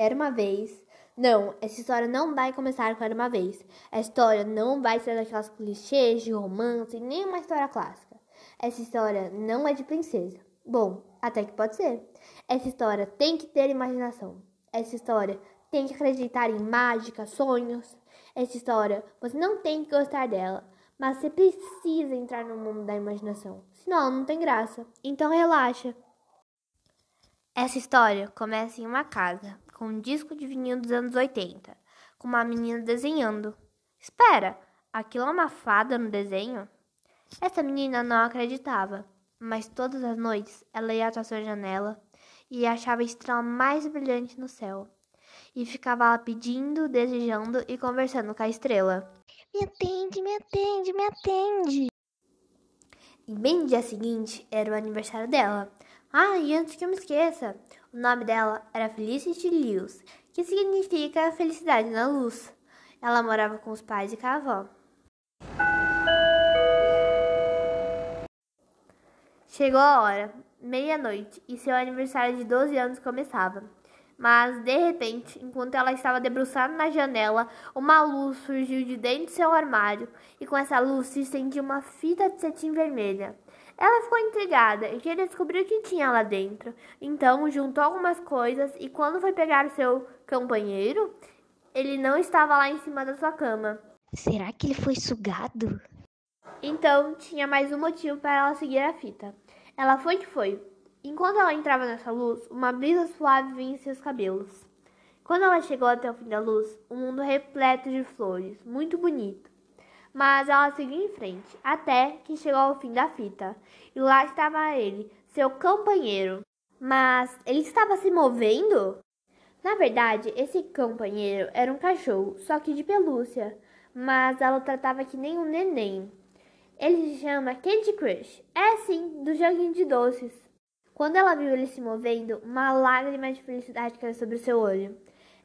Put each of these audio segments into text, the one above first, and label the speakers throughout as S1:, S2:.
S1: Era uma vez. Não, essa história não vai começar com Era uma vez. A história não vai ser daquelas clichês de romance, nem uma história clássica. Essa história não é de princesa. Bom, até que pode ser. Essa história tem que ter imaginação. Essa história tem que acreditar em mágica, sonhos. Essa história você não tem que gostar dela, mas você precisa entrar no mundo da imaginação. Senão não tem graça. Então relaxa. Essa história começa em uma casa, com um disco de vinil dos anos 80, com uma menina desenhando. Espera, aquilo é uma fada no desenho? Essa menina não acreditava, mas todas as noites ela ia até sua janela e achava a estrela mais brilhante no céu. E ficava lá pedindo, desejando e conversando com a estrela.
S2: Me atende, me atende, me atende.
S1: E bem no dia seguinte era o aniversário dela. Ah, e antes que eu me esqueça, o nome dela era Felicity Lewis, que significa felicidade na luz. Ela morava com os pais e com a avó. Chegou a hora, meia-noite, e seu aniversário de 12 anos começava. Mas, de repente, enquanto ela estava debruçada na janela, uma luz surgiu de dentro de seu armário, e com essa luz se estendia uma fita de cetim vermelha. Ela ficou intrigada e queria descobrir o que tinha lá dentro. Então, juntou algumas coisas e quando foi pegar o seu companheiro, ele não estava lá em cima da sua cama.
S2: Será que ele foi sugado?
S1: Então, tinha mais um motivo para ela seguir a fita. Ela foi que foi. Enquanto ela entrava nessa luz, uma brisa suave vinha em seus cabelos. Quando ela chegou até o fim da luz, um mundo repleto de flores, muito bonito. Mas ela seguiu em frente, até que chegou ao fim da fita. E lá estava ele, seu companheiro. Mas ele estava se movendo? Na verdade, esse companheiro era um cachorro, só que de pelúcia. Mas ela o tratava que nem um neném. Ele se chama Candy Crush. É sim, do joguinho de doces. Quando ela viu ele se movendo, uma lágrima de felicidade caiu sobre seu olho.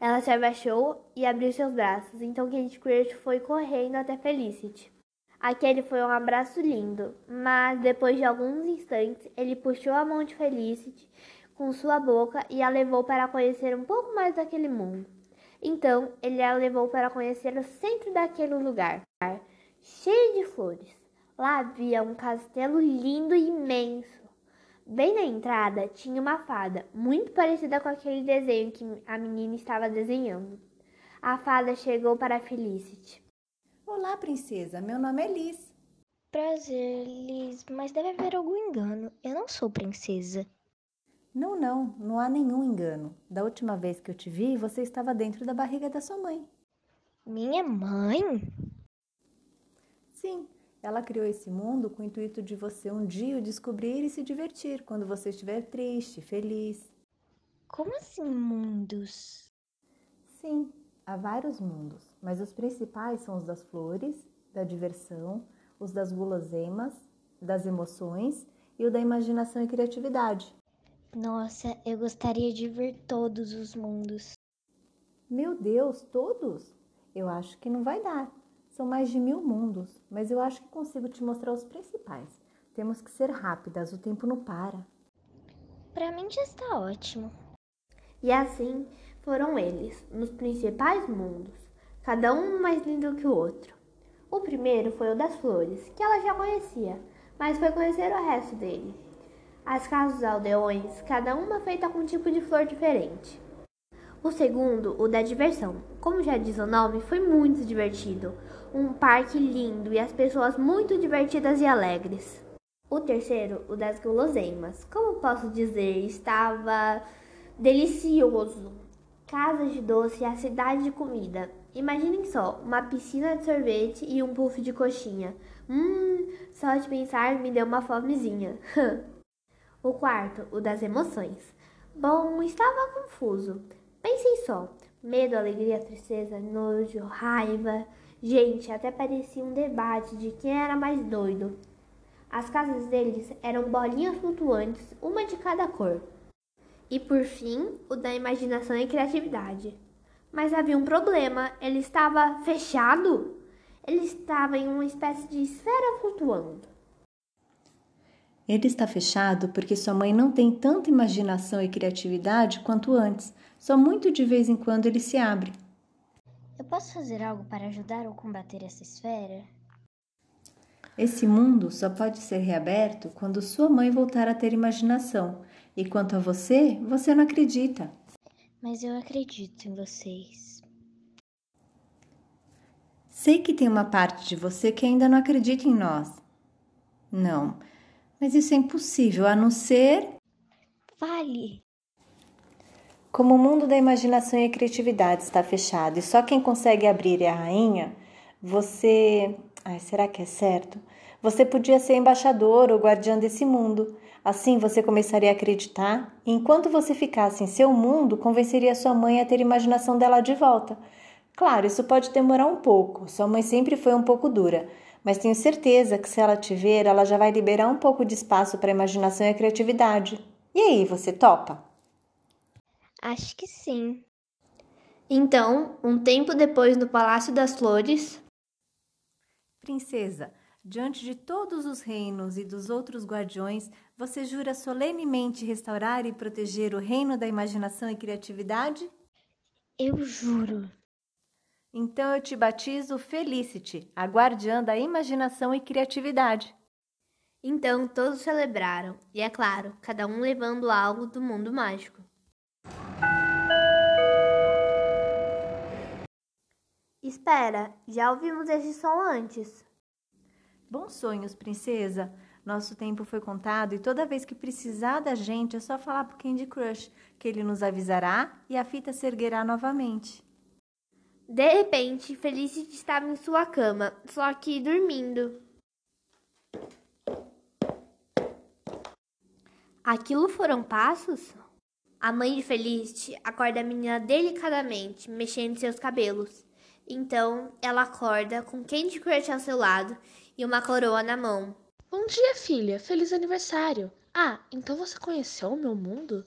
S1: Ela se abaixou e abriu seus braços, então Candy Crush foi correndo até Felicity. Aquele foi um abraço lindo, mas depois de alguns instantes ele puxou a mão de Felicity com sua boca e a levou para conhecer um pouco mais daquele mundo. Então ele a levou para conhecer o centro daquele lugar, cheio de flores. Lá havia um castelo lindo e imenso. Bem na entrada tinha uma fada, muito parecida com aquele desenho que a menina estava desenhando. A fada chegou para Felicity.
S3: Olá, princesa. Meu nome é Liz.
S2: Prazer, Liz, mas deve haver algum engano. Eu não sou princesa.
S3: Não, não, não há nenhum engano. Da última vez que eu te vi, você estava dentro da barriga da sua mãe.
S2: Minha mãe?
S3: Sim, ela criou esse mundo com o intuito de você um dia o descobrir e se divertir quando você estiver triste, feliz.
S2: Como assim mundos?
S3: Sim, há vários mundos, mas os principais são os das flores, da diversão, os das guloseimas, das emoções e o da imaginação e criatividade.
S2: Nossa, eu gostaria de ver todos os mundos.
S3: Meu Deus, todos? Eu acho que não vai dar. São mais de mil mundos, mas eu acho que consigo te mostrar os principais. Temos que ser rápidas, o tempo não para.
S2: Para mim já está ótimo.
S1: E assim foram eles, nos principais mundos, cada um mais lindo que o outro. O primeiro foi o das flores, que ela já conhecia, mas foi conhecer o resto dele. As casas dos aldeões, cada uma feita com um tipo de flor diferente. O segundo, o da diversão. Como já diz o nome, foi muito divertido. Um parque lindo e as pessoas muito divertidas e alegres. O terceiro, o das guloseimas. Como posso dizer, estava delicioso. Casas de doce e a cidade de comida. Imaginem só, uma piscina de sorvete e um puff de coxinha. Hum, só de pensar me deu uma fomezinha. o quarto, o das emoções. Bom, estava confuso. Pensem só: medo, alegria, tristeza, nojo, raiva. Gente, até parecia um debate de quem era mais doido. As casas deles eram bolinhas flutuantes, uma de cada cor. E por fim, o da imaginação e criatividade. Mas havia um problema: ele estava fechado. Ele estava em uma espécie de esfera flutuando.
S3: Ele está fechado porque sua mãe não tem tanta imaginação e criatividade quanto antes. Só muito de vez em quando ele se abre.
S2: Eu posso fazer algo para ajudar ou combater essa esfera?
S3: Esse mundo só pode ser reaberto quando sua mãe voltar a ter imaginação. E quanto a você, você não acredita.
S2: Mas eu acredito em vocês.
S3: Sei que tem uma parte de você que ainda não acredita em nós. Não, mas isso é impossível, a não ser.
S2: Vale!
S3: Como o mundo da imaginação e criatividade está fechado e só quem consegue abrir é a rainha, você. Ai, será que é certo? Você podia ser embaixador ou guardiã desse mundo. Assim você começaria a acreditar, e enquanto você ficasse em seu mundo, convenceria sua mãe a ter imaginação dela de volta. Claro, isso pode demorar um pouco, sua mãe sempre foi um pouco dura, mas tenho certeza que se ela te ver, ela já vai liberar um pouco de espaço para a imaginação e a criatividade. E aí, você topa?
S2: Acho que sim.
S1: Então, um tempo depois no Palácio das Flores.
S3: Princesa, diante de todos os reinos e dos outros guardiões, você jura solenemente restaurar e proteger o reino da imaginação e criatividade?
S2: Eu juro.
S3: Então eu te batizo Felicity, a guardiã da imaginação e criatividade.
S1: Então todos celebraram, e é claro, cada um levando algo do mundo mágico. Espera, já ouvimos esse som antes.
S3: Bons sonhos, princesa. Nosso tempo foi contado e toda vez que precisar da gente é só falar pro Candy Crush, que ele nos avisará e a fita se erguerá novamente.
S1: De repente, Felicity estava em sua cama, só que dormindo. Aquilo foram passos? A mãe de Felicity acorda a menina delicadamente, mexendo seus cabelos. Então, ela acorda com Candy Crush ao seu lado e uma coroa na mão.
S4: Bom dia, filha. Feliz aniversário. Ah, então você conheceu o meu mundo?